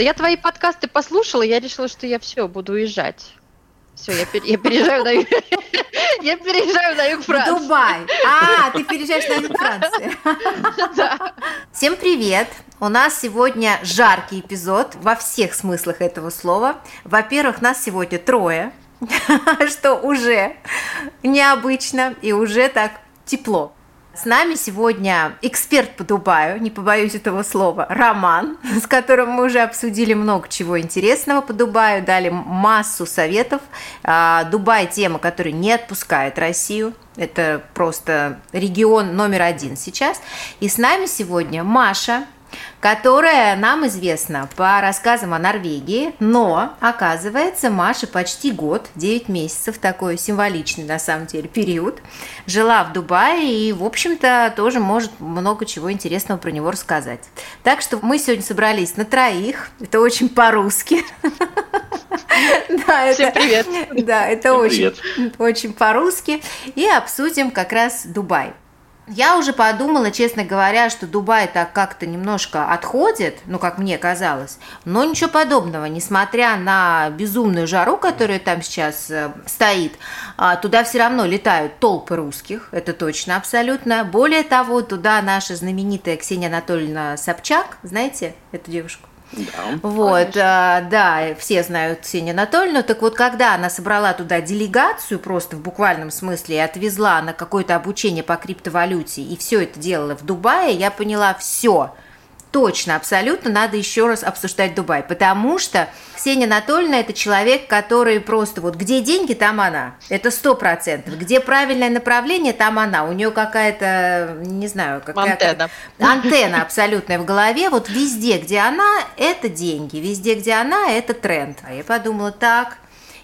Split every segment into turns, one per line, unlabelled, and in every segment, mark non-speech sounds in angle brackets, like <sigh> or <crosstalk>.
Да я твои подкасты послушала, я решила, что я все, буду уезжать. Все, я, я переезжаю на <laughs> я переезжаю на юг Франции.
В Дубай. А, ты переезжаешь на юг Франции. <laughs> Да. Всем привет. У нас сегодня жаркий эпизод во всех смыслах этого слова. Во-первых, нас сегодня трое, <laughs> что уже необычно и уже так тепло. С нами сегодня эксперт по Дубаю, не побоюсь этого слова, Роман, с которым мы уже обсудили много чего интересного по Дубаю, дали массу советов. А, Дубай – тема, которая не отпускает Россию. Это просто регион номер один сейчас. И с нами сегодня Маша, которая нам известна по рассказам о Норвегии, но, оказывается, Маша почти год, 9 месяцев, такой символичный на самом деле период, жила в Дубае и, в общем-то, тоже может много чего интересного про него рассказать. Так что мы сегодня собрались на троих, это очень по-русски. <laughs>
Да, Всем привет. <laughs>
Да, это очень, очень по-русски. И обсудим как раз Дубай. Я уже подумала, честно говоря, что Дубай так как-то немножко отходит, ну, как мне казалось, но ничего подобного. Несмотря на безумную жару, которая там сейчас э, стоит, а, туда все равно летают толпы русских, это точно абсолютно. Более того, туда наша знаменитая Ксения Анатольевна Собчак, знаете эту девушку? Да, вот, а, да, все знают Ксению Анатольевну. Так вот, когда она собрала туда делегацию, просто в буквальном смысле, и отвезла на какое-то обучение по криптовалюте, и все это делала в Дубае, я поняла, все – точно, абсолютно надо еще раз обсуждать Дубай, потому что Ксения Анатольевна – это человек, который просто вот где деньги, там она. Это сто процентов. Где правильное направление, там она. У нее какая-то, не знаю, какая
антенна.
Антенна абсолютная в голове. Вот везде, где она, это деньги. Везде, где она, это тренд. А я подумала, так,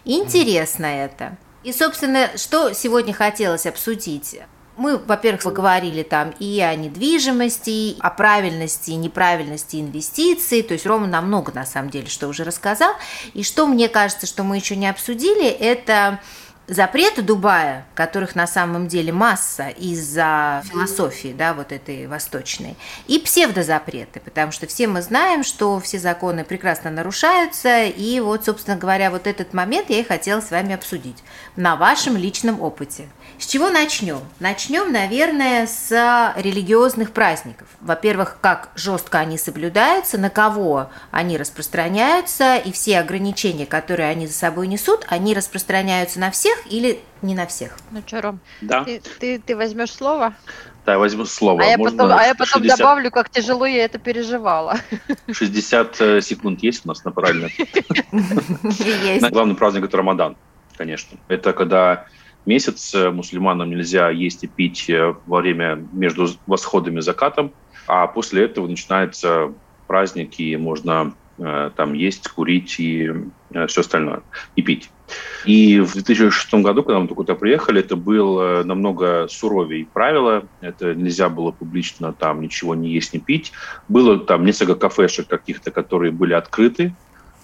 интересно это. И, собственно, что сегодня хотелось обсудить? Мы, во-первых, поговорили там и о недвижимости, о правильности и неправильности инвестиций. То есть Рома нам много, на самом деле, что уже рассказал. И что мне кажется, что мы еще не обсудили, это запреты Дубая, которых на самом деле масса из-за философии, да, вот этой восточной, и псевдозапреты, потому что все мы знаем, что все законы прекрасно нарушаются, и вот, собственно говоря, вот этот момент я и хотела с вами обсудить на вашем личном опыте. С чего начнем? Начнем, наверное, с религиозных праздников. Во-первых, как жестко они соблюдаются, на кого они распространяются, и все ограничения, которые они за собой несут, они распространяются на всех или не на всех?
Ну что, Ром,
да.
ты, ты, ты возьмешь слово?
Да, я возьму слово.
А я потом, а я потом 60... добавлю, как тяжело я это переживала.
60 э, секунд есть у нас на правильно? Есть. Главный праздник – это Рамадан, конечно. Это когда месяц э, мусульманам нельзя есть и пить э, во время между восходом и закатом, а после этого начинается праздник, и можно там есть, курить и все остальное, и пить. И в 2006 году, когда мы туда приехали, это было намного суровее правила. Это нельзя было публично там ничего не есть, не пить. Было там несколько кафешек каких-то, которые были открыты,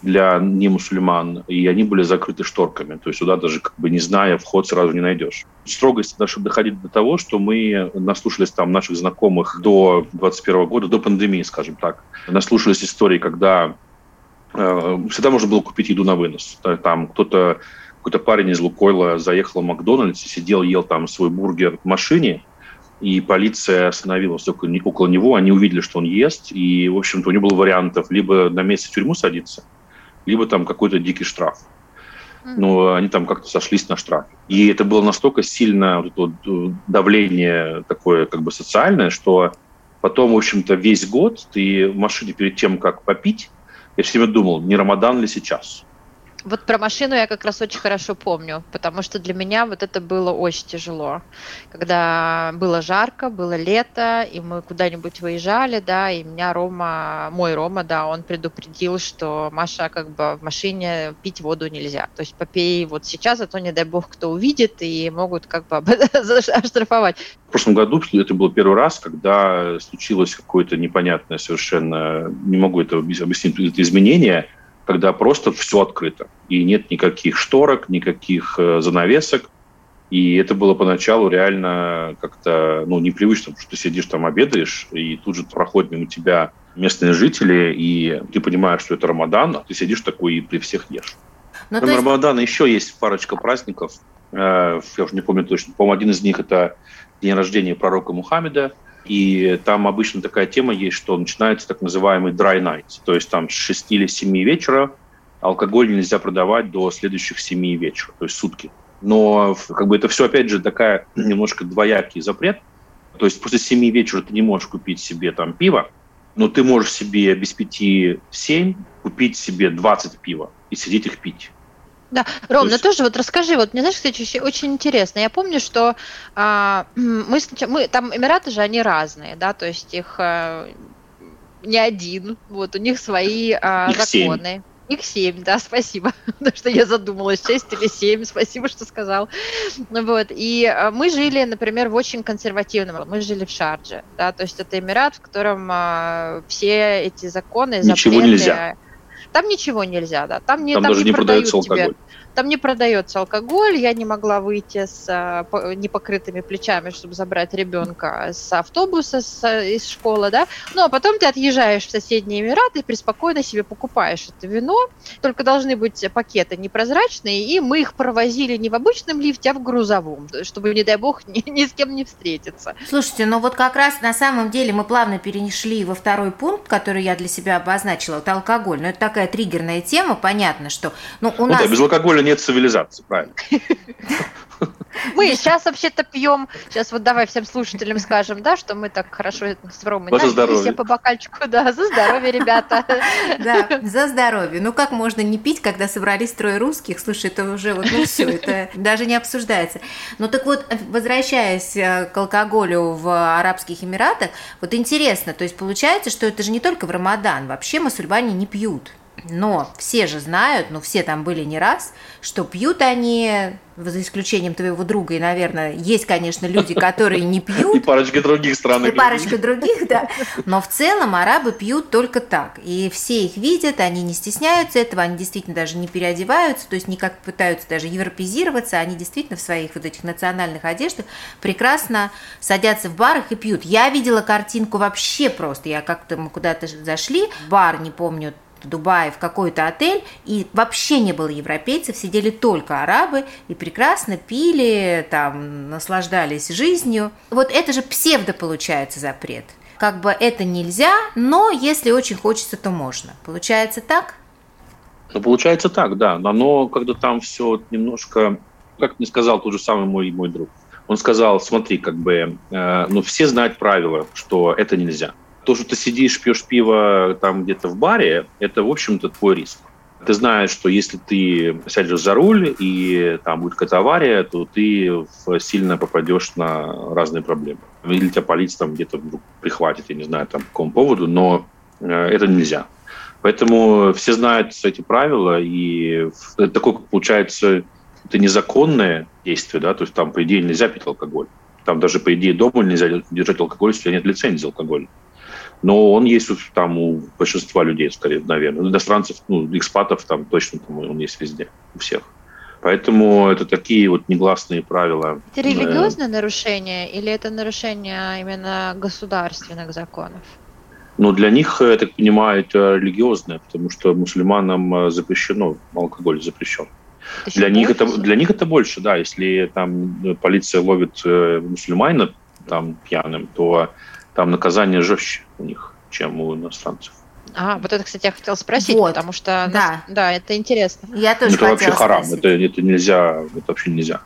для немусульман, и они были закрыты шторками. То есть сюда даже, как бы не зная, вход сразу не найдешь. Строгость даже доходит до того, что мы наслушались там наших знакомых до 21 года, до пандемии, скажем так. Наслушались истории, когда э, всегда можно было купить еду на вынос. Там кто-то какой-то парень из Лукойла заехал в Макдональдс, сидел, ел там свой бургер в машине, и полиция остановилась около него, они увидели, что он ест, и, в общем-то, у него было вариантов либо на месяц в тюрьму садиться, либо там какой-то дикий штраф. Но они там как-то сошлись на штраф. И это было настолько сильное вот это вот давление такое как бы социальное, что потом, в общем-то, весь год ты в машине перед тем, как попить, я все время думал, не Рамадан ли сейчас?
Вот про машину я как раз очень хорошо помню, потому что для меня вот это было очень тяжело. Когда было жарко, было лето, и мы куда-нибудь выезжали, да, и меня Рома, мой Рома, да, он предупредил, что Маша как бы в машине пить воду нельзя. То есть попей вот сейчас, а то не дай бог кто увидит, и могут как бы <laughs> оштрафовать.
В прошлом году это был первый раз, когда случилось какое-то непонятное совершенно, не могу это объяснить, изменение – когда просто все открыто. И нет никаких шторок, никаких э, занавесок. И это было поначалу реально как-то ну, непривычно, потому что ты сидишь там, обедаешь, и тут же проходит мимо тебя местные жители, и ты понимаешь, что это Рамадан, а ты сидишь такой и при всех ешь. Но ну, Кроме есть... Рамадана еще есть парочка праздников. Э, я уже не помню точно. По-моему, один из них это день рождения пророка Мухаммеда. И там обычно такая тема есть, что начинается так называемый dry night. То есть там с 6 или 7 вечера алкоголь нельзя продавать до следующих 7 вечера, то есть сутки. Но как бы это все, опять же, такая <clears throat> немножко двоякий запрет. То есть после 7 вечера ты не можешь купить себе там пиво, но ты можешь себе без пяти семь купить себе 20 пива и сидеть их пить.
Да, Ром, ну тоже вот расскажи, вот мне знаешь, кстати, очень интересно. Я помню, что а, мы, мы там Эмираты же они разные, да, то есть их а, не один, вот у них свои а, их законы. 7. Их семь, да, спасибо, <laughs> потому что я задумалась, шесть или семь, спасибо, что сказал. Вот, и а, мы жили, например, в очень консервативном, мы жили в Шардже, да, то есть это Эмират, в котором а, все эти законы,
Ничего запреты, нельзя
там ничего нельзя, да. Там
не, там, там даже не, не продается алкоголь. Тебе,
там не продается алкоголь, я не могла выйти с а, непокрытыми плечами, чтобы забрать ребенка с автобуса с, из школы, да. Ну, а потом ты отъезжаешь в соседние Эмираты и преспокойно себе покупаешь это вино. Только должны быть пакеты непрозрачные, и мы их провозили не в обычном лифте, а в грузовом, чтобы, не дай бог, <laughs> ни, ни с кем не встретиться.
Слушайте, ну вот как раз на самом деле мы плавно перешли во второй пункт, который я для себя обозначила, это алкоголь. Но это такая триггерная тема, понятно, что ну, у ну, нас...
Да, без алкоголя нет цивилизации, правильно. <laughs>
Мы сейчас вообще-то пьем, сейчас вот давай всем слушателям скажем, да, что мы так хорошо с Ромой
за здоровье. все
по бокальчику, да, за здоровье, ребята. <laughs>
Да, за здоровье. Ну как можно не пить, когда собрались трое русских? Слушай, это уже вот, ну все, это даже не обсуждается. Ну так вот, возвращаясь э, к алкоголю в Арабских Эмиратах, вот интересно, то есть получается, что это же не только в Рамадан, вообще мусульмане не пьют. Но все же знают, ну все там были не раз, что пьют они, за исключением твоего друга, и, наверное, есть, конечно, люди, которые не <laughs> пьют.
И парочка других стран.
И парочка других, да. Но в целом арабы пьют только так. И все их видят, они не стесняются этого, они действительно даже не переодеваются, то есть никак пытаются даже европезироваться, они действительно в своих вот этих национальных одеждах прекрасно садятся в барах и пьют. Я видела картинку вообще просто, я как-то мы куда-то зашли, бар, не помню, Дубае в какой-то отель, и вообще не было европейцев, сидели только арабы и прекрасно пили, там, наслаждались жизнью. Вот это же псевдо получается запрет. Как бы это нельзя, но если очень хочется, то можно. Получается так?
Ну, получается так, да. Но когда там все немножко, как мне сказал тот же самый мой, мой друг, он сказал, смотри, как бы, э, ну, все знают правила, что это нельзя. То, что ты сидишь, пьешь пиво там где-то в баре, это, в общем-то, твой риск. Ты знаешь, что если ты сядешь за руль и там будет какая-то авария, то ты сильно попадешь на разные проблемы. Или тебя полиция там где-то прихватит, я не знаю, там, по какому поводу, но э, это нельзя. Поэтому все знают эти правила, и это такое, получается, это незаконное действие, да, то есть там, по идее, нельзя пить алкоголь. Там даже, по идее, дома нельзя держать алкоголь, если у тебя нет лицензии алкоголя но он есть там у большинства людей, скорее, наверное. Иностранцев, ну, экспатов там точно там он есть везде, у всех. Поэтому это такие вот негласные правила.
Это религиозное нарушение или это нарушение именно государственных законов?
Ну, для них, я так понимаю, это религиозное, потому что мусульманам э, запрещено, алкоголь запрещен. для них, это, для них это больше, да. Если там э, полиция ловит э, мусульманина там пьяным, то там наказание жестче у них, чем у иностранцев.
А, вот это, кстати, я хотела спросить, вот. потому что да. да, это интересно.
Я тоже
это вообще харам, это, это нельзя, это вообще нельзя.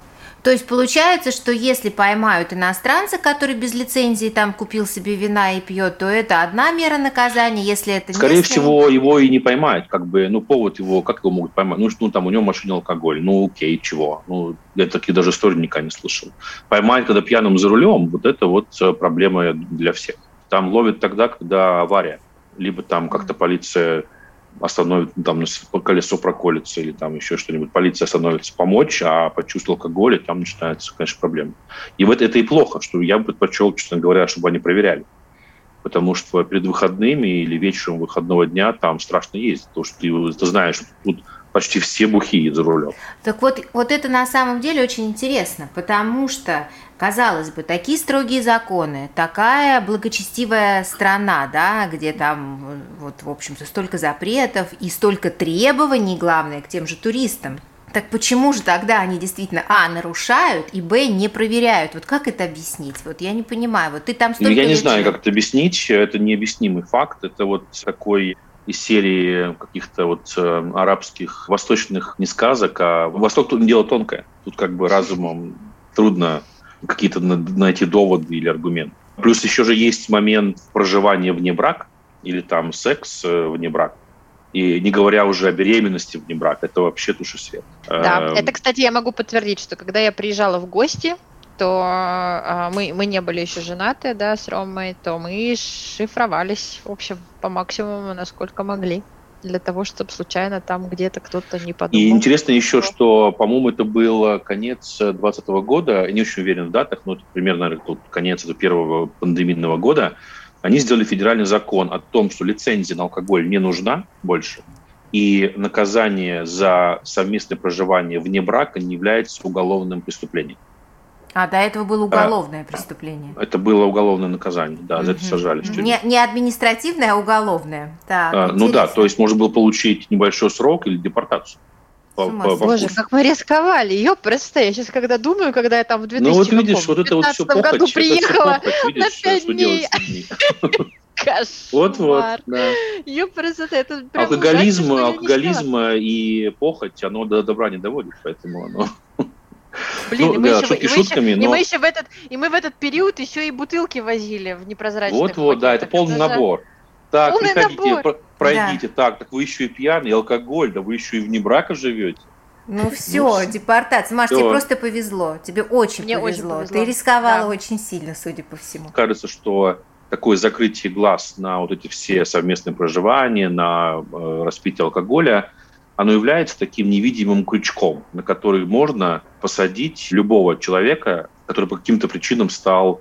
То есть получается, что если поймают иностранца, который без лицензии там купил себе вина и пьет, то это одна мера наказания, если это
Скорее местный... всего, его и не поймают, как бы, ну, повод его, как его могут поймать? Ну, ну там у него в машине алкоголь, ну, окей, чего? Ну, я такие даже истории никогда не слышал. Поймать, когда пьяным за рулем, вот это вот э, проблема для всех. Там ловят тогда, когда авария, либо там как-то полиция остановит, там колесо проколется или там еще что-нибудь, полиция остановится помочь, а почувствовал алкоголь, и там начинается, конечно, проблема. И вот это и плохо, что я бы предпочел, честно говоря, чтобы они проверяли. Потому что перед выходными или вечером выходного дня там страшно ездить, потому что ты, ты знаешь, что тут почти все бухие за рулем.
Так вот, вот это на самом деле очень интересно, потому что, казалось бы, такие строгие законы, такая благочестивая страна, да, где там, вот, в общем-то, столько запретов и столько требований, главное, к тем же туристам. Так почему же тогда они действительно, а, нарушают, и, б, не проверяют? Вот как это объяснить? Вот я не понимаю. Вот ты там
столько ну, Я не знаю, как это объяснить. Это необъяснимый факт. Это вот такой из серии каких-то вот э, арабских восточных не сказок, а Восток тут дело тонкое. Тут как бы разумом трудно какие-то найти доводы или аргументы. Плюс еще же есть момент проживания вне брака или там секс э, вне брака. И не говоря уже о беременности вне брака, это вообще туши свет.
Да, эм. это, кстати, я могу подтвердить, что когда я приезжала в гости, то а, мы, мы не были еще женаты, да, с Ромой, то мы шифровались, в общем, по максимуму, насколько могли для того, чтобы случайно там где-то кто-то не подумал.
И интересно еще, что, по-моему, это был конец 2020 года, я не очень уверен в датах, но это примерно наверное, конец этого первого пандемийного года, они сделали федеральный закон о том, что лицензия на алкоголь не нужна больше, и наказание за совместное проживание вне брака не является уголовным преступлением.
А, до этого было уголовное а, преступление.
Это было уголовное наказание, да, за это сажали.
Не, не административное, а уголовное.
Так, а, ну да, то есть можно было получить небольшой срок или депортацию.
По, по, Боже, как мы рисковали, ее просто. Я сейчас когда думаю, когда я там в 2000
ну, вот видишь, вот это вот все похоть,
году приехала
похоть, видишь, на 5 что дней. <laughs>
Кошмар.
Вот, вот, да.
Ее это
алкоголизм, алкоголизм и похоть, оно до добра не доводит, поэтому оно <laughs>
Блин, ну, и, мы да, еще, шутки и, шутками, еще, но... и, мы еще в этот, и мы в этот период еще и бутылки возили в непрозрачных
Вот-вот, да, это полный это набор. Так, полный приходите, набор. пройдите. Да. Так, так вы еще и пьяный, алкоголь, да вы еще и вне брака живете.
Ну все, ну, депортация. Маш, все. тебе просто повезло. Тебе очень, Мне повезло. очень повезло. Ты рисковала да. очень сильно, судя по всему.
Кажется, что такое закрытие глаз на вот эти все совместные проживания, на э, распитие алкоголя – оно является таким невидимым крючком, на который можно посадить любого человека, который по каким-то причинам стал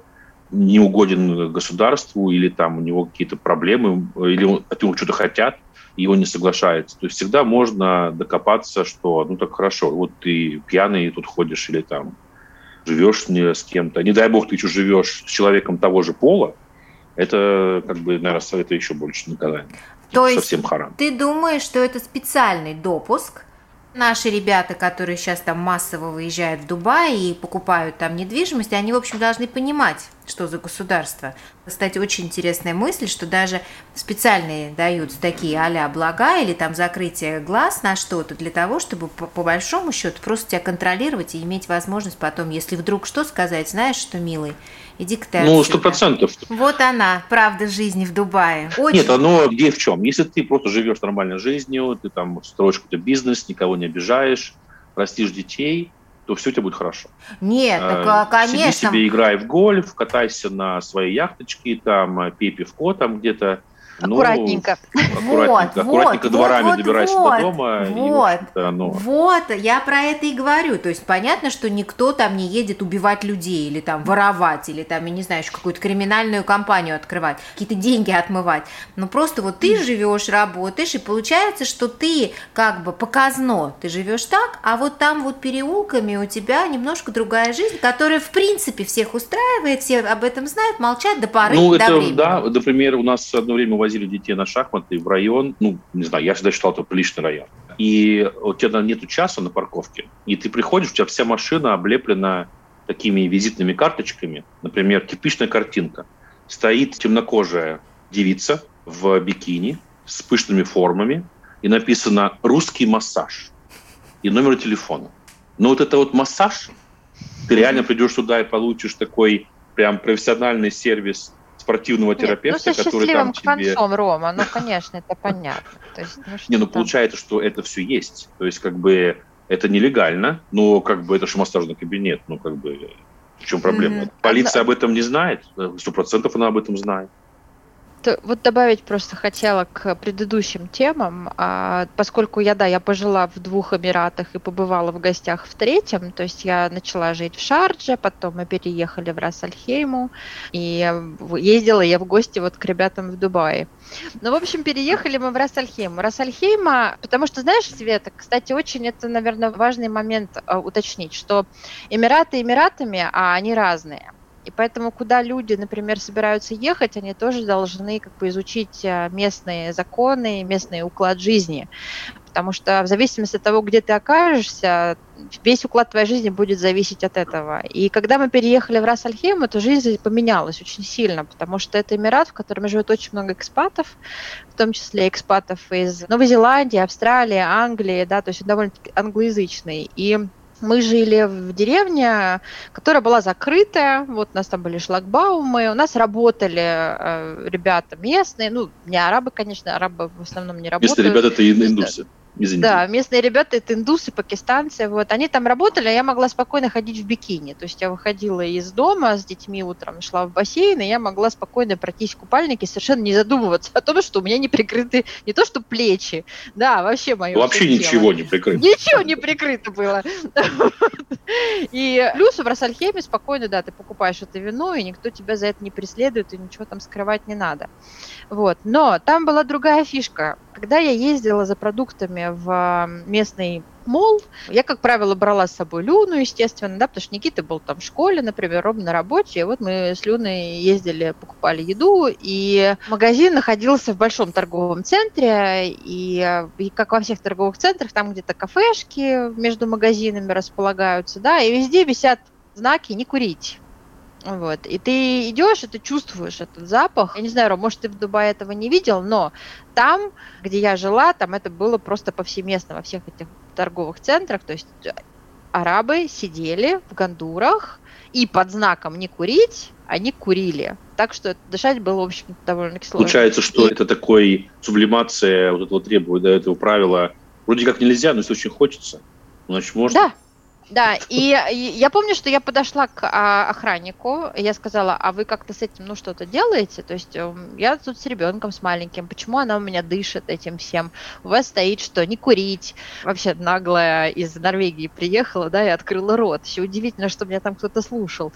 неугоден государству, или там у него какие-то проблемы, или от него что-то хотят, и он не соглашается. То есть всегда можно докопаться, что ну так хорошо, вот ты пьяный тут ходишь, или там живешь с кем-то. Не дай бог, ты еще живешь с человеком того же пола, это, как бы, наверное, это еще больше наказание.
То есть совсем харам. Ты думаешь, что это специальный допуск? Наши ребята, которые сейчас там массово выезжают в Дубай и покупают там недвижимость, они, в общем, должны понимать, что за государство. Кстати, очень интересная мысль, что даже специальные дают такие а блага или там закрытие глаз на что-то для того, чтобы по, по большому счету просто тебя контролировать и иметь возможность потом, если вдруг что сказать, знаешь, что, милый, Иди к
Ну, сто процентов.
Вот она, правда жизни в Дубае.
Очень... Нет, оно где в чем? Если ты просто живешь нормальной жизнью, ты там строишь какой-то бизнес, никого не обижаешь, растишь детей, то все у тебя будет хорошо.
Нет, так, а, конечно.
Сиди себе, играй в гольф, катайся на своей яхточке, там, пей пивко там где-то,
ну, аккуратненько.
аккуратненько, вот, аккуратненько вот, дворами вот, добирайся
вот,
до дома.
Вот, и, ну... вот, я про это и говорю. То есть понятно, что никто там не едет убивать людей или там воровать, или там, я не знаю, какую-то криминальную компанию открывать, какие-то деньги отмывать. Но просто вот ты живешь, работаешь, и получается, что ты как бы показно, ты живешь так, а вот там вот переулками у тебя немножко другая жизнь, которая в принципе всех устраивает, все об этом знают, молчат до поры
ну,
до это, времени.
Да, например, у нас одно время возили детей на шахматы в район, ну, не знаю, я всегда считал это приличный район. И у тебя нет часа на парковке, и ты приходишь, у тебя вся машина облеплена такими визитными карточками. Например, типичная картинка. Стоит темнокожая девица в бикини с пышными формами, и написано «русский массаж» и номер телефона. Но вот это вот массаж, ты реально придешь туда и получишь такой прям профессиональный сервис спортивного Нет, терапевта,
ну,
который там
тебе... концом, Рома, ну, конечно, это понятно. То есть,
ну, не, ну, там... получается, что это все есть. То есть, как бы, это нелегально, но, как бы, это же массажный кабинет, ну, как бы, в чем проблема? Mm-hmm. Полиция об этом не знает, сто процентов она об этом знает.
Вот, добавить просто хотела к предыдущим темам, а, поскольку я, да, я пожила в двух Эмиратах и побывала в гостях в третьем, то есть я начала жить в Шардже, потом мы переехали в Рассальхейму, и ездила я в гости вот к ребятам в Дубае. Ну, в общем, переехали мы в Рассальхейм. Рассальхейма, потому что, знаешь, Света, кстати, очень это, наверное, важный момент а, уточнить, что Эмираты Эмиратами, а они разные. И поэтому, куда люди, например, собираются ехать, они тоже должны как бы изучить а, местные законы, местный уклад жизни. Потому что в зависимости от того, где ты окажешься, весь уклад твоей жизни будет зависеть от этого. И когда мы переехали в Рас-Аль-Хейм, эта жизнь поменялась очень сильно, потому что это Эмират, в котором живет очень много экспатов, в том числе экспатов из Новой Зеландии, Австралии, Англии, да, то есть довольно-таки англоязычный. И мы жили в деревне, которая была закрытая, вот у нас там были шлагбаумы, у нас работали э, ребята местные, ну, не арабы, конечно, арабы в основном не работают.
Местные ребята – это индусы
из Индии. Да, местные ребята, это индусы, пакистанцы, вот, они там работали, а я могла спокойно ходить в бикини, то есть я выходила из дома с детьми утром, шла в бассейн, и я могла спокойно пройтись в купальнике, совершенно не задумываться о том, что у меня не прикрыты не то что плечи, да, вообще мое
Вообще ничего не прикрыто.
Ничего не прикрыто было. И плюс в Рассальхеме спокойно, да, ты покупаешь это вино, и никто тебя за это не преследует, и ничего там скрывать не надо. Вот. Но там была другая фишка. Когда я ездила за продуктами в местный мол. Я, как правило, брала с собой Люну, естественно, да, потому что Никита был там в школе, например, Ром на работе, и вот мы с Люной ездили, покупали еду, и магазин находился в большом торговом центре, и, и как во всех торговых центрах, там где-то кафешки между магазинами располагаются, да, и везде висят знаки «не курить». Вот. И ты идешь, и ты чувствуешь этот запах. Я не знаю, Ром, может, ты в Дубае этого не видел, но там, где я жила, там это было просто повсеместно во всех этих торговых центрах. То есть э, арабы сидели в гандурах, и под знаком «не курить» они курили. Так что дышать было, в общем довольно сложно.
Получается, что и... это такой сублимация вот этого требования, да, этого правила. Вроде как нельзя, но если очень хочется, значит можно.
Да, да, и, и я помню, что я подошла к а, охраннику, я сказала, а вы как-то с этим, ну, что-то делаете? То есть эм, я тут с ребенком, с маленьким, почему она у меня дышит этим всем? У вас стоит, что не курить. Вообще наглая из Норвегии приехала, да, и открыла рот. Еще удивительно, что меня там кто-то слушал.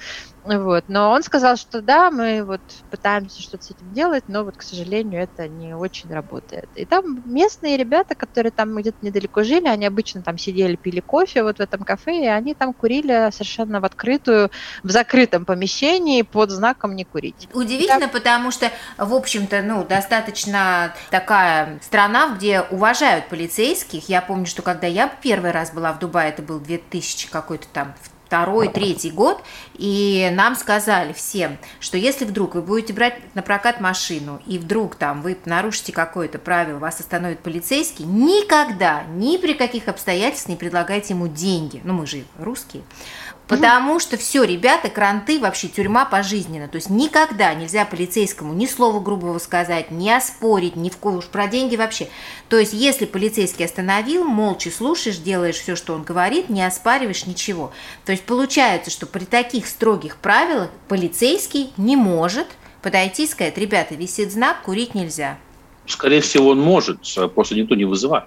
Вот. Но он сказал, что да, мы вот пытаемся что-то с этим делать, но вот, к сожалению, это не очень работает. И там местные ребята, которые там где-то недалеко жили, они обычно там сидели, пили кофе вот в этом кафе, и они там курили совершенно в открытую, в закрытом помещении под знаком «не курить».
Удивительно, там... потому что, в общем-то, ну, достаточно такая страна, где уважают полицейских. Я помню, что когда я первый раз была в Дубае, это был 2000 какой-то там второй, третий год, и нам сказали всем, что если вдруг вы будете брать на прокат машину, и вдруг там вы нарушите какое-то правило, вас остановит полицейский, никогда, ни при каких обстоятельствах не предлагайте ему деньги. Ну, мы же русские. Потому что все, ребята, кранты, вообще тюрьма пожизненно. То есть никогда нельзя полицейскому ни слова грубого сказать, ни оспорить, ни в кого уж про деньги вообще. То есть если полицейский остановил, молча слушаешь, делаешь все, что он говорит, не оспариваешь ничего. То есть получается, что при таких строгих правилах полицейский не может подойти и сказать, ребята, висит знак, курить нельзя.
Скорее всего, он может, а просто никто не вызывает.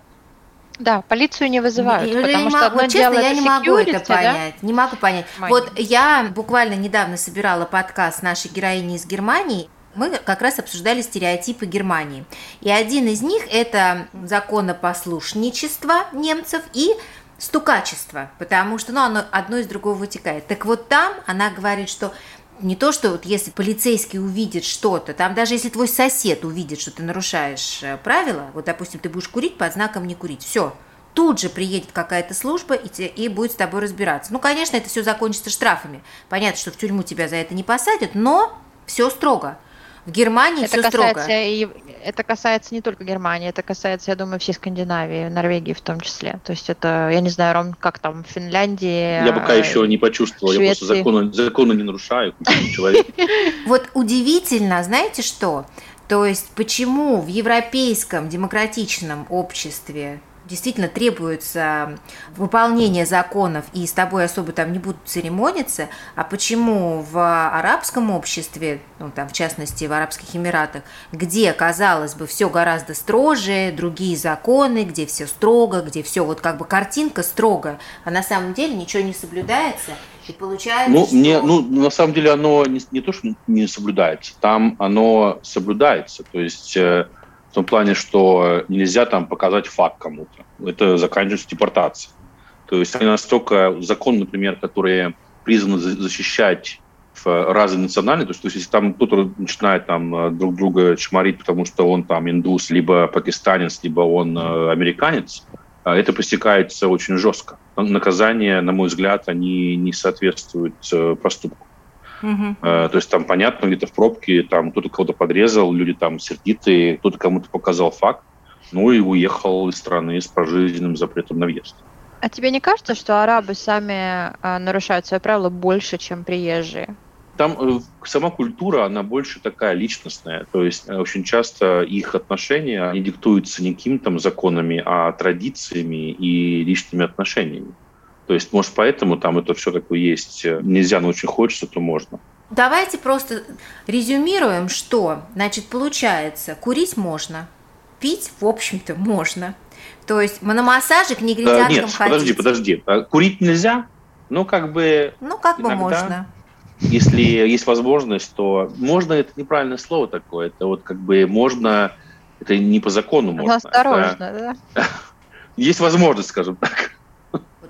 Да, полицию не вызывают,
я, потому
я
что
одно
честно,
дело
я
это
не могу это понять,
да?
не могу понять. Мои. Вот я буквально недавно собирала подкаст нашей героини из Германии, мы как раз обсуждали стереотипы Германии. И один из них – это законопослушничество немцев и стукачество, потому что ну, оно одно из другого вытекает. Так вот там она говорит, что не то, что вот если полицейский увидит что-то, там даже если твой сосед увидит, что ты нарушаешь э, правила, вот, допустим, ты будешь курить под знаком «не курить», все, тут же приедет какая-то служба и, те, и будет с тобой разбираться. Ну, конечно, это все закончится штрафами. Понятно, что в тюрьму тебя за это не посадят, но все строго. В Германии это все
касается
строго.
И, это касается не только Германии, это касается, я думаю, всей Скандинавии, Норвегии в том числе. То есть это, я не знаю, Ром, как там в Финляндии.
Я пока еще не почувствовал, Швеции. я просто законы, законы не нарушаю, человек. <laughs>
Вот удивительно, знаете что? То есть почему в европейском демократичном обществе действительно требуется выполнение законов, и с тобой особо там не будут церемониться, а почему в арабском обществе, ну, там, в частности, в Арабских Эмиратах, где, казалось бы, все гораздо строже, другие законы, где все строго, где все вот как бы картинка строго, а на самом деле ничего не соблюдается, и получается,
ну, что... мне, ну, на самом деле оно не, не то, что не соблюдается, там оно соблюдается, то есть э, в том плане, что нельзя там показать факт кому-то. Это заканчивается депортацией. То есть настолько закон, например, которые призваны защищать в разные национальные, то есть, то есть если там кто-то начинает там э, друг друга чморить, потому что он там индус, либо пакистанец, либо он э, американец, э, это пресекается очень жестко. Наказания, на мой взгляд, они не соответствуют проступку. Угу. То есть там понятно, где-то в пробке там кто-то кого-то подрезал, люди там сердитые, кто-то кому-то показал факт, ну и уехал из страны с пожизненным запретом на въезд.
А тебе не кажется, что арабы сами а, нарушают свои правила больше, чем приезжие?
Там э, сама культура, она больше такая личностная. То есть э, очень часто их отношения не диктуются не какими-то законами, а традициями и личными отношениями. То есть, может, поэтому там это все такое есть. Нельзя, но очень хочется, то можно.
Давайте просто резюмируем, что, значит, получается, курить можно, пить, в общем-то, можно. То есть на массаже к негритянкам
Нет, ходить. подожди, подожди. А курить нельзя? Ну, как бы...
Ну, как иногда, бы можно.
Если есть возможность, то можно, это неправильное слово такое, это вот как бы можно, это не по закону можно.
Осторожно, это, да? <laughs>
Есть возможность, скажем так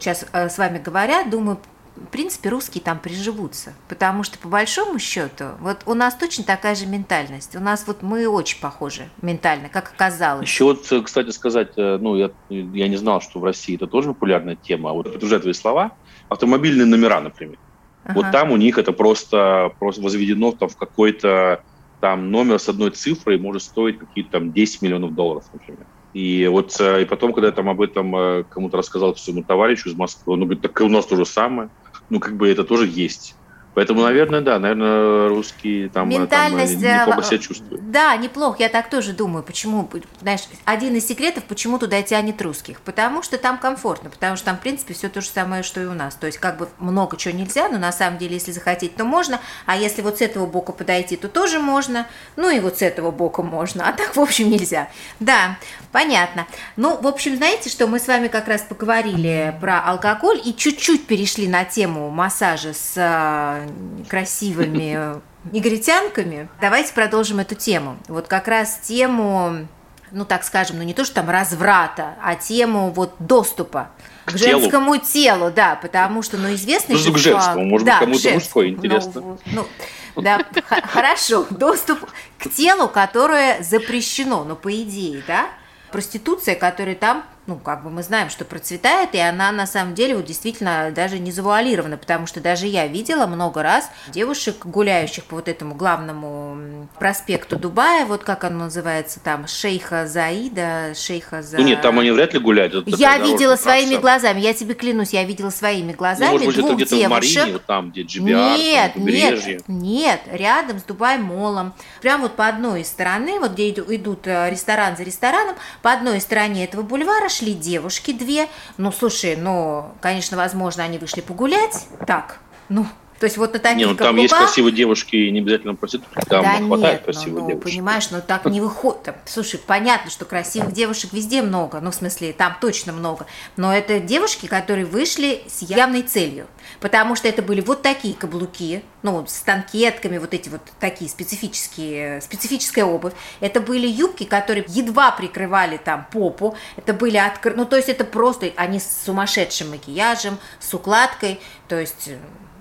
сейчас э, с вами говоря, думаю, в принципе, русские там приживутся, потому что по большому счету, вот у нас точно такая же ментальность. У нас вот мы очень похожи ментально, как оказалось.
Еще вот, э, кстати сказать, э, ну я, я не знал, что в России это тоже популярная тема. А вот уже твои слова. Автомобильные номера, например. Ага. Вот там у них это просто, просто возведено там в какой-то там номер с одной цифрой может стоить какие-то там 10 миллионов долларов, например. И вот э, и потом, когда я там об этом э, кому-то рассказал своему товарищу из Москвы, он говорит, так у нас то же самое. Ну, как бы это тоже есть. Поэтому, наверное, да, наверное, русские там,
Ментальность,
там неплохо себя чувствуют.
Да, неплохо, я так тоже думаю. Почему, знаешь, один из секретов, почему туда тянет русских. Потому что там комфортно, потому что там, в принципе, все то же самое, что и у нас. То есть, как бы много чего нельзя, но на самом деле, если захотеть, то можно. А если вот с этого бока подойти, то тоже можно. Ну и вот с этого бока можно. А так, в общем, нельзя. Да, понятно. Ну, в общем, знаете, что мы с вами как раз поговорили про алкоголь и чуть-чуть перешли на тему массажа с э, красивыми негритянками. Давайте продолжим эту тему. Вот как раз тему ну так скажем, ну не то, что там разврата, а тему вот доступа к, к женскому телу. телу, да, потому что, ну, известно...
Ну, к женскому, может да, быть, кому-то мужской интересно.
Ну, ну, да, хорошо, доступ к телу, которое запрещено, ну, по идее, да, проституция, которая там ну, как бы мы знаем, что процветает, и она на самом деле вот действительно даже не завуалирована, потому что даже я видела много раз девушек, гуляющих по вот этому главному проспекту Дубая, вот как оно называется там, Шейха Заида, Шейха За...
Ну, нет, там они вряд ли гуляют.
Это я видела своими глазами, я тебе клянусь, я видела своими глазами ну, может быть, двух это девушек. В Марине, вот
там, где GBR, нет,
там, нет, нет, рядом с Дубай-молом, прям вот по одной из стороны, вот где идут э, ресторан за рестораном, по одной стороне этого бульвара шли девушки две. Ну, слушай, ну, конечно, возможно, они вышли погулять. Так, ну, то есть вот на таких
не, ну, там есть красивые девушки, не обязательно проститутки, там да хватает нет, красивых ну, девушек.
понимаешь, но так не выходит. Слушай, понятно, что красивых девушек везде много, ну, в смысле, там точно много. Но это девушки, которые вышли с явной целью. Потому что это были вот такие каблуки, ну, с танкетками, вот эти вот такие специфические, специфическая обувь. Это были юбки, которые едва прикрывали там попу. Это были откры... Ну, то есть это просто они с сумасшедшим макияжем, с укладкой. То есть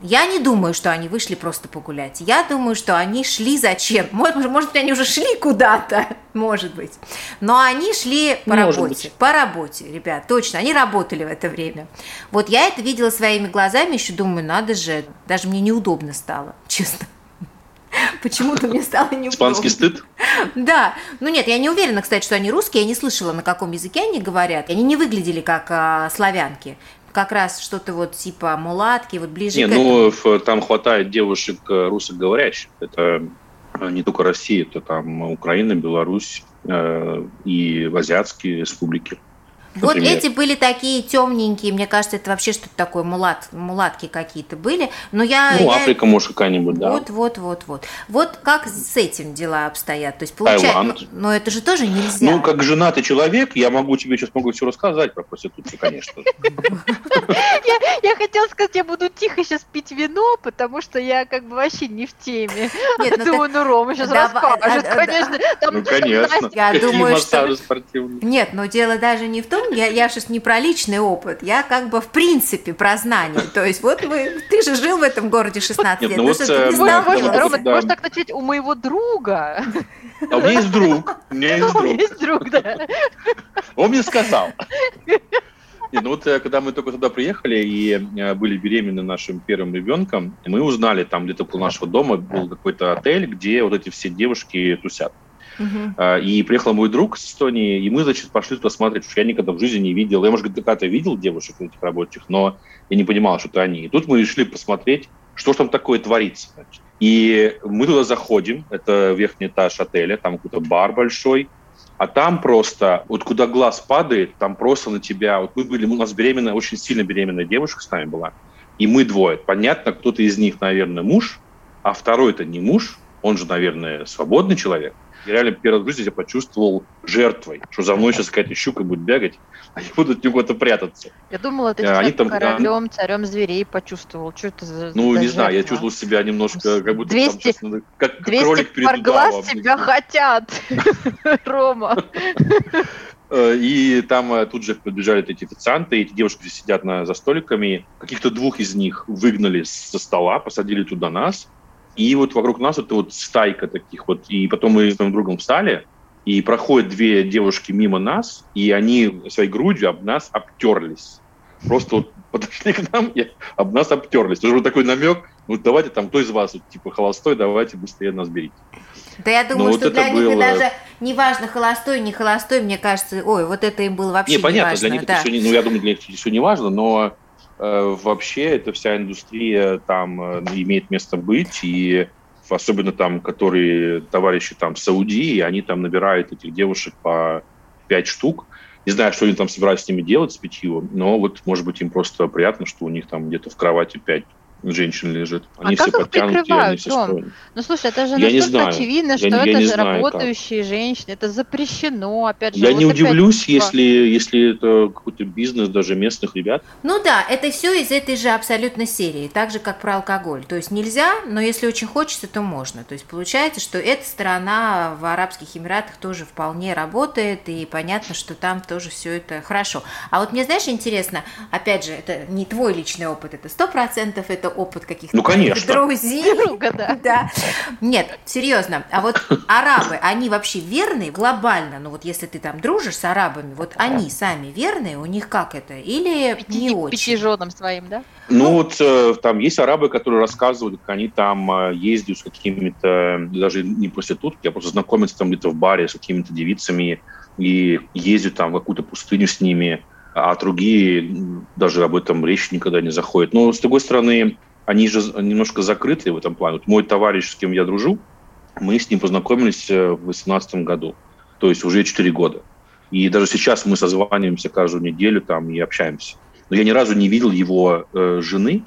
я не думаю, что они вышли просто погулять. Я думаю, что они шли зачем? <laughs> Может, может быть, они уже шли куда-то, <laughs> может быть. Но они шли по может работе. Быть. По работе, ребят, точно. Они работали в это время. Вот я это видела своими глазами, еще думаю, надо же, даже мне неудобно стало, <laughs> честно. Почему-то мне стало неудобно.
Испанский стыд?
Да. Ну нет, я не уверена, кстати, что они русские. Я не слышала, на каком языке они говорят. Они не выглядели как а, славянки как раз что-то вот типа мулатки, вот ближе
не,
к
ну, этому. там хватает девушек э, русскоговорящих. Это э, не только Россия, это там Украина, Беларусь э, и азиатские республики.
Вот эти были такие темненькие, мне кажется, это вообще что-то такое, мулат, мулатки какие-то были. Но я,
ну,
я...
Африка, может, какая-нибудь, да.
Вот, вот, вот, вот. Вот как с этим дела обстоят? То есть, получается, но, но это же тоже нельзя.
Ну, как женатый человек, я могу тебе сейчас могу все рассказать про проституцию, конечно.
Я хотела сказать, я буду тихо сейчас пить вино, потому что я как бы вообще не в теме. Нет, ну Думаю, ну Рома сейчас расскажет, конечно.
Ну, конечно.
Я думаю, что... Нет, но дело даже не в том, я, я сейчас не про личный опыт, я как бы в принципе про знание. То есть вот мы, ты же жил в этом городе 16 лет, ну,
вот, что, ты не знал, Рома, ты можешь так начать у моего друга.
А у меня есть друг. <laughs> У меня есть друг. У меня есть друг, да. Он мне сказал. Не, ну вот э, когда мы только туда приехали и э, были беременны нашим первым ребенком, мы узнали, там где-то у нашего дома был какой-то отель, где вот эти все девушки тусят. Uh-huh. И приехал мой друг с Эстонии, и мы, значит, пошли туда смотреть, что я никогда в жизни не видел. Я, может, когда-то видел девушек этих рабочих, но я не понимал, что это они. И тут мы решили посмотреть, что же там такое творится. Значит. И мы туда заходим, это верхний этаж отеля, там какой-то бар большой, а там просто, вот куда глаз падает, там просто на тебя, вот мы были, у нас беременная, очень сильно беременная девушка с нами была, и мы двое. Понятно, кто-то из них, наверное, муж, а второй это не муж, он же, наверное, свободный человек. Я реально первый раз в жизни я почувствовал жертвой, что за мной сейчас какая-то щука будет бегать, <laughs> они будут от него-то прятаться.
Я думала, ты а, они там, королем, царем зверей почувствовал. Что это за
Ну, за не знаю, я чувствовал себя немножко, как будто
200, там сейчас, надо, как, как 200 кролик перед пар глаз тебя <laughs> хотят, <laughs> Рома.
Э, и там э, тут же подбежали эти официанты, эти девушки сидят на, за столиками. Каких-то двух из них выгнали со стола, посадили туда нас. И вот вокруг нас это вот стайка таких вот. И потом мы с моим другом встали, и проходят две девушки мимо нас, и они своей грудью об нас обтерлись. Просто вот <laughs> подошли к нам и об нас обтерлись. Тоже вот такой намек, ну давайте там, кто из вас вот, типа холостой, давайте быстрее нас берите.
Да я думаю, Но что вот для них было... даже неважно, холостой, не холостой, мне кажется, ой, вот это им было вообще не,
понятно,
важно,
для них да. это все, ну я думаю, для них все не важно, но вообще эта вся индустрия там э, имеет место быть, и особенно там, которые товарищи там в Саудии, они там набирают этих девушек по пять штук. Не знаю, что они там собираются с ними делать, с пятью, но вот, может быть, им просто приятно, что у них там где-то в кровати пять женщин лежит.
А они а все подтянутые, они все стройные. Ну, слушай, это же я настолько очевидно, что я, это я же знаю, работающие как. женщины. Это запрещено, опять же.
Я вот не удивлюсь, если, если это какой-то бизнес даже местных ребят.
Ну да, это все из этой же абсолютно серии, так же, как про алкоголь. То есть нельзя, но если очень хочется, то можно. То есть получается, что эта сторона в Арабских Эмиратах тоже вполне работает, и понятно, что там тоже все это хорошо. А вот мне, знаешь, интересно, опять же, это не твой личный опыт, это сто процентов это опыт каких-то
ну, конечно. <laughs>
друзей. Друга, да. <laughs> да. Нет, серьезно. А вот арабы, они вообще верные глобально? Ну вот если ты там дружишь с арабами, вот они сами верные, у них как это? Или Пяти, не очень?
Пятиженам своим, да?
Ну, ну вот э, там есть арабы, которые рассказывают, как они там э, ездят с какими-то, даже не проститутки, а просто знакомятся там где-то в баре с какими-то девицами и ездят там в какую-то пустыню с ними, а другие даже об этом речь никогда не заходит. Но, с другой стороны, они же немножко закрыты в этом плане. Вот мой товарищ, с кем я дружу, мы с ним познакомились э, в 2018 году, то есть уже 4 года. И даже сейчас мы созваниваемся каждую неделю там и общаемся. Но я ни разу не видел его э, жены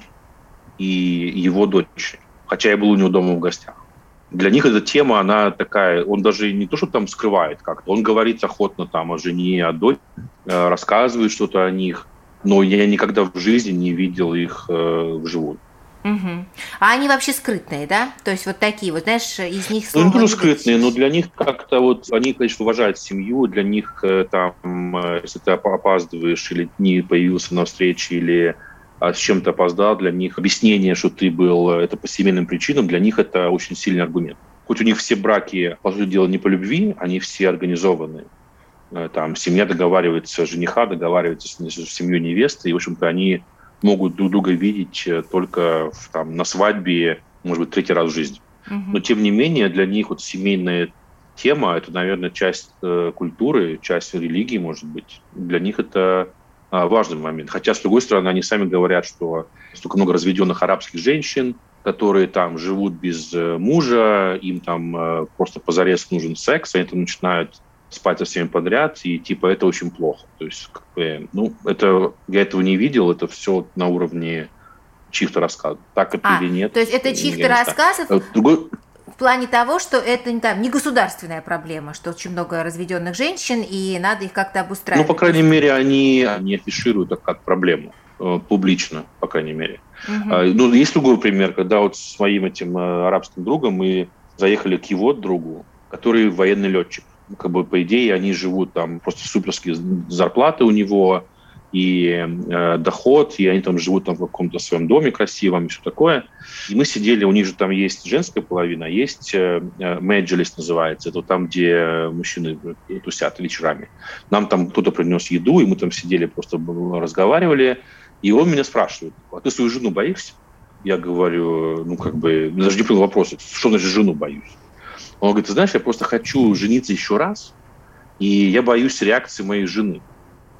и его дочери, хотя я был у него дома в гостях для них эта тема, она такая, он даже не то, что там скрывает как-то, он говорит охотно там о жене, о дочери, э, рассказывает что-то о них, но я никогда в жизни не видел их э, вживую.
Угу. А они вообще скрытные, да? То есть вот такие вот, знаешь, из них
Ну, не тоже скрытные, но для них как-то вот, они, конечно, уважают семью, для них э, там, э, если ты опаздываешь или не появился на встрече, или с чем-то опоздал, для них объяснение, что ты был, э, это по семейным причинам, для них это очень сильный аргумент. Хоть у них все браки, по сути дела, не по любви, они все организованные. Э, там семья договаривается, жениха договаривается с, семьей невесты, и, в общем-то, они могут друг друга видеть э, только в, там, на свадьбе, может быть, третий раз в жизни. Но, тем не менее, для них вот семейная тема, это, наверное, часть э, культуры, часть религии, может быть. Для них это а, важный момент. Хотя, с другой стороны, они сами говорят, что столько много разведенных арабских женщин, которые там живут без э, мужа, им там э, просто позарез нужен секс, они там начинают спать со всеми подряд, и типа это очень плохо. То есть, как бы, ну, это я этого не видел, это все на уровне чьих-то рассказов. Так это а, или нет.
То есть это чьих-то рассказов? Э, другой... В плане того, что это не, там, не государственная проблема, что очень много разведенных женщин, и надо их как-то обустраивать.
Ну, по крайней мере, они не афишируют это как проблему э, публично, по крайней мере. Угу. Ну, есть другой пример, когда вот с моим этим э, арабским другом мы заехали к его другу, который военный летчик. Как бы, по идее, они живут там, просто суперские зарплаты у него, и э, доход, и они там живут там в каком-то своем доме красивом и все такое. И мы сидели, у них же там есть женская половина, есть э, э называется, это там, где мужчины тусят вечерами. Нам там кто-то принес еду, и мы там сидели, просто разговаривали, и он меня спрашивает, а ты свою жену боишься? Я говорю, ну, как бы, даже не понял вопроса, что значит жену боюсь? Он говорит, ты знаешь, я просто хочу жениться еще раз, и я боюсь реакции моей жены.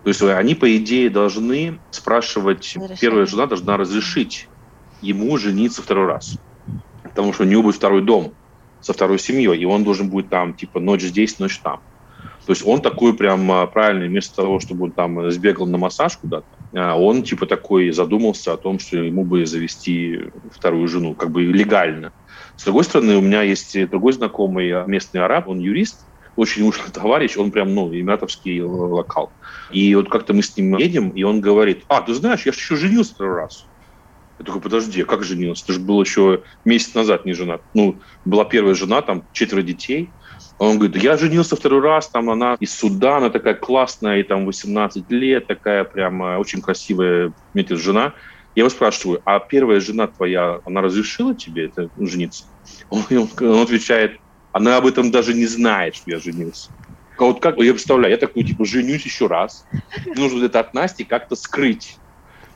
То есть они, по идее, должны спрашивать, первая жена должна разрешить ему жениться второй раз. Потому что у него будет второй дом со второй семьей, и он должен будет там, типа, ночь здесь, ночь там. То есть он такой прям а, правильный, вместо того, чтобы он там сбегал на массаж куда-то, а, он типа такой задумался о том, что ему бы завести вторую жену, как бы легально. С другой стороны, у меня есть другой знакомый местный араб, он юрист, очень ушлый <laughs> товарищ, он прям, ну, эмиратовский локал. И вот как-то мы с ним едем, и он говорит, а, ты знаешь, я же еще женился второй раз. Я такой, подожди, а как женился? Ты же был еще месяц назад не женат. Ну, была первая жена, там четверо детей. Он говорит, я женился второй раз, там она из Судана, такая классная, и там 18 лет, такая прям очень красивая, метит жена. Я его спрашиваю, а первая жена твоя, она разрешила тебе это жениться? Он, он, он отвечает, она об этом даже не знает, что я женился. А вот как, я представляю, я такой, типа, женюсь еще раз. Нужно это от Насти как-то скрыть.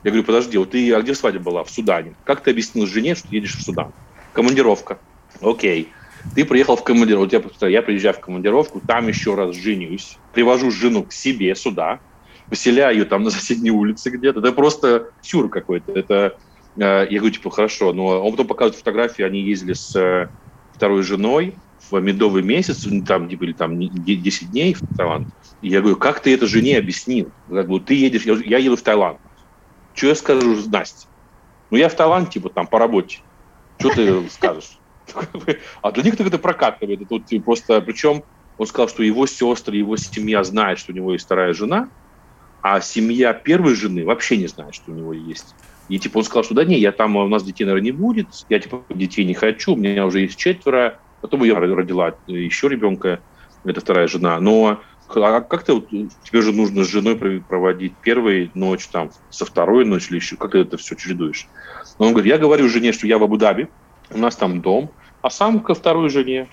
Я говорю, подожди, вот ты, а где свадьба была? В Судане. Как ты объяснил жене, что едешь в Судан? Командировка. Окей. Ты приехал в командировку. Вот я, я приезжаю в командировку, там еще раз женюсь, привожу жену к себе сюда, поселяю ее там на соседней улице где-то. Это просто сюр какой-то. Это, э, я говорю, типа, хорошо. Но он потом показывает фотографии, они ездили с э, второй женой, в медовый месяц, ну, там, типа, или там 10 дней в Таиланд. И я говорю, как ты это жене объяснил? Как бы, ты едешь, я, я еду в Таиланд. Что я скажу Насте? Ну, я в Таиланд, типа, там, по работе. Что ты скажешь? А для них это прокатывает. Это вот типа, просто, причем он сказал, что его сестры, его семья знает, что у него есть вторая жена, а семья первой жены вообще не знает, что у него есть. И типа он сказал, что да не, я там, у нас детей, наверное, не будет, я типа детей не хочу, у меня уже есть четверо, Потом я родила еще ребенка, это вторая жена. Но а как ты, тебе же нужно с женой проводить первую ночь, там, со второй ночи или еще, как ты это все чередуешь? Он говорит, я говорю жене, что я в Абу-Даби, у нас там дом, а сам ко второй жене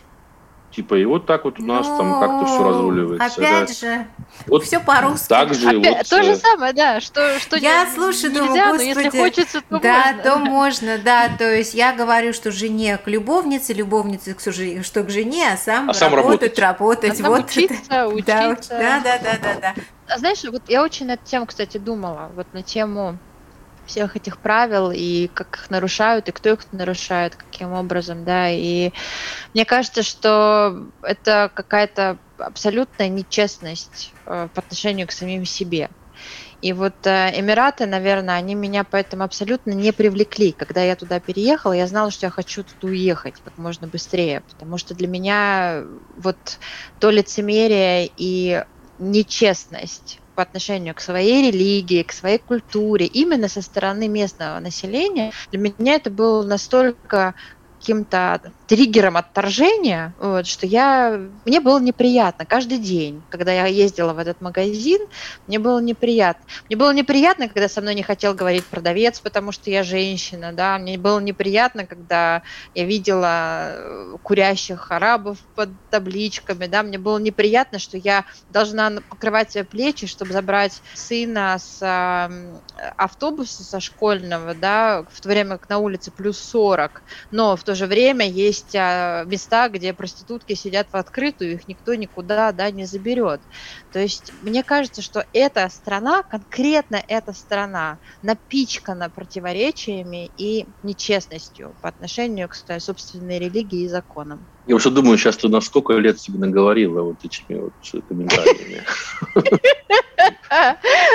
Типа, и вот так вот у нас ну, там как-то все разруливается.
Опять да. же, вот все по-русски.
Так же
опять,
вот,
то же э, самое, да, что, что
Я не, слушаю, нельзя, думаю, господи,
но если хочется, то
да,
можно.
то <laughs> можно, да, то есть я говорю, что жене к любовнице, любовнице к, что к жене, а сам, а сам работать, работать.
А вот учиться, это. учиться.
Да, да, да, да, да.
А знаешь, вот я очень над тем, кстати, думала, вот на тему всех этих правил и как их нарушают, и кто их нарушает, каким образом, да, и мне кажется, что это какая-то абсолютная нечестность э, по отношению к самим себе. И вот э, Эмираты, наверное, они меня поэтому абсолютно не привлекли. Когда я туда переехала, я знала, что я хочу туда уехать как можно быстрее, потому что для меня вот то лицемерие и нечестность по отношению к своей религии, к своей культуре, именно со стороны местного населения, для меня это было настолько каким-то триггером отторжения, вот, что я, мне было неприятно каждый день, когда я ездила в этот магазин, мне было неприятно. Мне было неприятно, когда со мной не хотел говорить продавец, потому что я женщина, да, мне было неприятно, когда я видела э, курящих арабов под табличками, да, мне было неприятно, что я должна покрывать свои плечи, чтобы забрать сына с автобуса со школьного, да, в то время как на улице плюс 40, но в то же время есть а, места, где проститутки сидят в открытую, их никто никуда да, не заберет. То есть мне кажется, что эта страна, конкретно эта страна, напичкана противоречиями и нечестностью по отношению к своей собственной религии и законам.
Я уже думаю, сейчас ты на сколько лет себе наговорила вот этими вот комментариями. <laughs>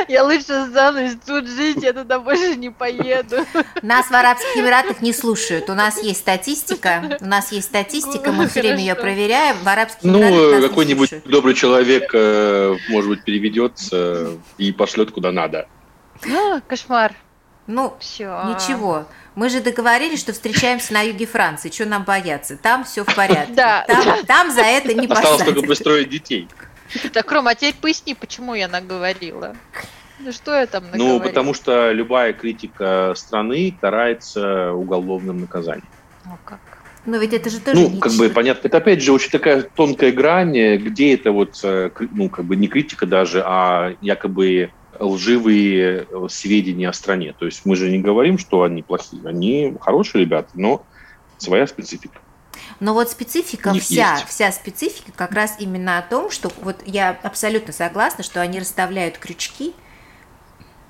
Я лучше останусь тут жить, я туда больше не поеду.
Нас в Арабских Эмиратах не слушают. У нас есть статистика. У нас есть статистика, мы все время ее проверяем. В Арабских
Ну, какой-нибудь добрый человек, э, может быть, переведется и пошлет куда надо.
А, кошмар.
Ну, все. Ничего. Мы же договорились, что встречаемся на юге Франции. Что нам бояться? Там все в порядке. Да. Там, там за это не
посадят. Осталось только пристроить детей.
Так, Ром, а теперь поясни, почему я наговорила. Ну что я там
наговорила? Ну, потому что любая критика страны карается уголовным наказанием.
О, как? Но ведь это же тоже
Ну, как бы понятно. Это опять же очень такая тонкая грань, где это вот, э, ну, как бы не критика даже, а якобы лживые сведения о стране. То есть мы же не говорим, что они плохие. Они хорошие ребята, но своя специфика.
Но вот специфика вся, есть. вся специфика как раз именно о том, что вот я абсолютно согласна, что они расставляют крючки,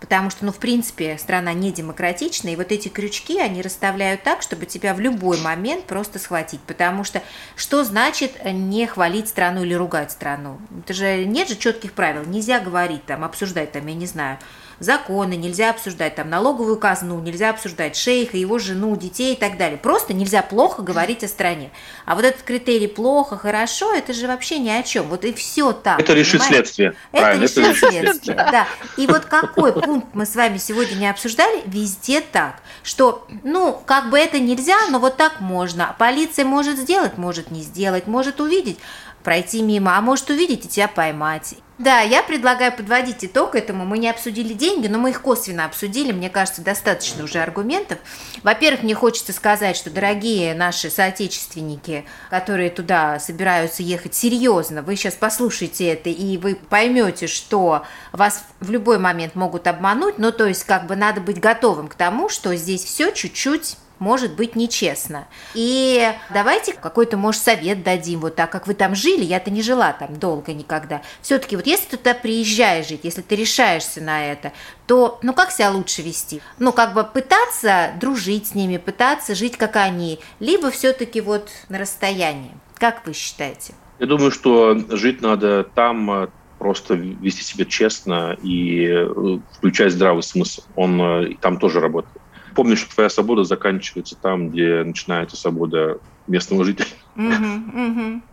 потому что, ну, в принципе, страна не демократичная, и вот эти крючки они расставляют так, чтобы тебя в любой момент просто схватить, потому что что значит не хвалить страну или ругать страну? Это же нет же четких правил, нельзя говорить там, обсуждать там, я не знаю, законы, нельзя обсуждать там налоговую казну, нельзя обсуждать шейха, его жену, детей и так далее. Просто нельзя плохо говорить о стране. А вот этот критерий плохо, хорошо, это же вообще ни о чем. Вот и все так.
Это понимаете? решит следствие.
Это Правильно, решит это следствие, да. И вот какой пункт мы с вами сегодня не обсуждали, везде так, что, ну, как бы это нельзя, но вот так можно. Полиция может сделать, может не сделать, может увидеть, пройти мимо, а может увидеть и тебя поймать. Да, я предлагаю подводить итог этому. Мы не обсудили деньги, но мы их косвенно обсудили. Мне кажется, достаточно уже аргументов. Во-первых, мне хочется сказать, что, дорогие наши соотечественники, которые туда собираются ехать серьезно, вы сейчас послушаете это, и вы поймете, что вас в любой момент могут обмануть. Ну, то есть, как бы надо быть готовым к тому, что здесь все чуть-чуть может быть нечестно. И давайте какой-то, может, совет дадим, вот так как вы там жили, я-то не жила там долго никогда. Все-таки вот если ты туда приезжаешь жить, если ты решаешься на это, то, ну, как себя лучше вести? Ну, как бы пытаться дружить с ними, пытаться жить, как они, либо все-таки вот на расстоянии. Как вы считаете?
Я думаю, что жить надо там, э, просто вести себя честно и э, включать здравый смысл. Он э, там тоже работает. Помни, что твоя свобода заканчивается там, где начинается свобода местного жителя.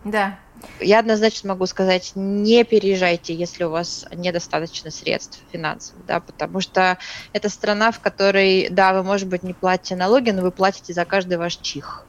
да.
Я однозначно могу сказать, не переезжайте, если у вас недостаточно средств финансовых, да, потому что это страна, в которой, да, вы, может быть, не платите налоги, но вы платите за каждый ваш чих.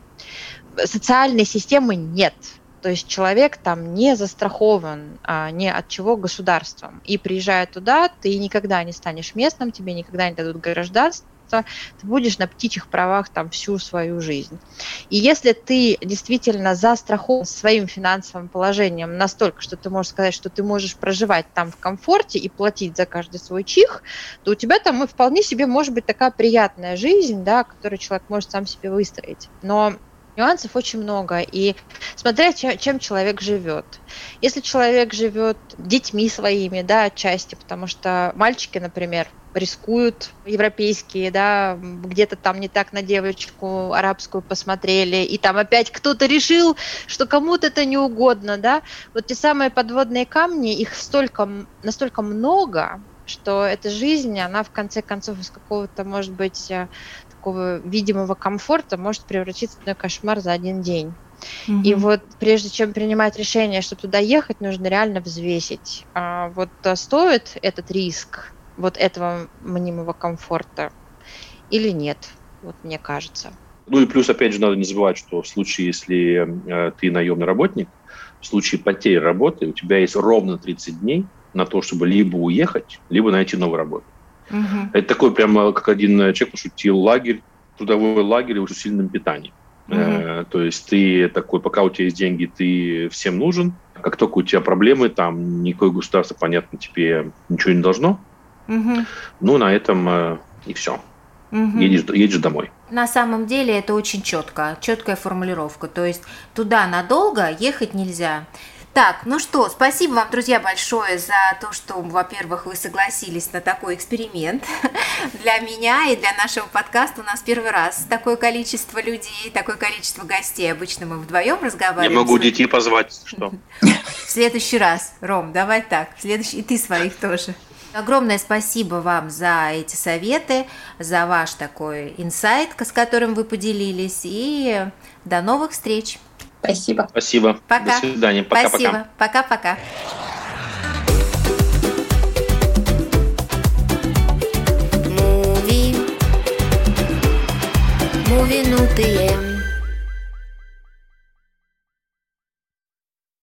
Социальной системы нет, то есть человек там не застрахован а, ни от чего государством. И приезжая туда, ты никогда не станешь местным, тебе никогда не дадут гражданство, государства, ты будешь на птичьих правах там всю свою жизнь. И если ты действительно застрахован своим финансовым положением настолько, что ты можешь сказать, что ты можешь проживать там в комфорте и платить за каждый свой чих, то у тебя там вполне себе может быть такая приятная жизнь, да, которую человек может сам себе выстроить. Но нюансов очень много. И смотря чем, чем человек живет. Если человек живет детьми своими, да, отчасти, потому что мальчики, например, рискуют европейские, да, где-то там не так на девочку арабскую посмотрели, и там опять кто-то решил, что кому-то это не угодно, да. Вот те самые подводные камни, их столько, настолько много, что эта жизнь, она в конце концов из какого-то, может быть, э, такого видимого комфорта может превратиться в кошмар за один день. Угу. И вот прежде чем принимать решение, чтобы туда ехать, нужно реально взвесить, а вот а стоит этот риск вот этого мнимого комфорта или нет, вот мне кажется.
Ну и плюс, опять же, надо не забывать, что в случае, если э, ты наемный работник, в случае потери работы у тебя есть ровно 30 дней на то, чтобы либо уехать, либо найти новую работу. Угу. Это такой прямо, как один человек пошутил, лагерь, трудовой лагерь с усиленным питанием. Угу. Э, то есть ты такой, пока у тебя есть деньги, ты всем нужен. Как только у тебя проблемы, там никакое государство, понятно, тебе ничего не должно. Угу. Ну, на этом э, и все. Угу. Едешь, едешь домой.
На самом деле это очень четко, четкая формулировка. То есть туда надолго ехать нельзя. Так, ну что, спасибо вам, друзья, большое за то, что, во-первых, вы согласились на такой эксперимент. <laughs> Для меня и для нашего подкаста у нас первый раз такое количество людей, такое количество гостей. Обычно мы вдвоем разговариваем.
Я могу детей позвать, что? <laughs>
В следующий раз, Ром, давай так, в следующий, и ты своих тоже. Огромное спасибо вам за эти советы, за ваш такой инсайт, с которым вы поделились. И до новых встреч.
Спасибо.
Спасибо.
Пока.
До свидания. Пока,
Спасибо. Пока-пока. Муви. Муви, ну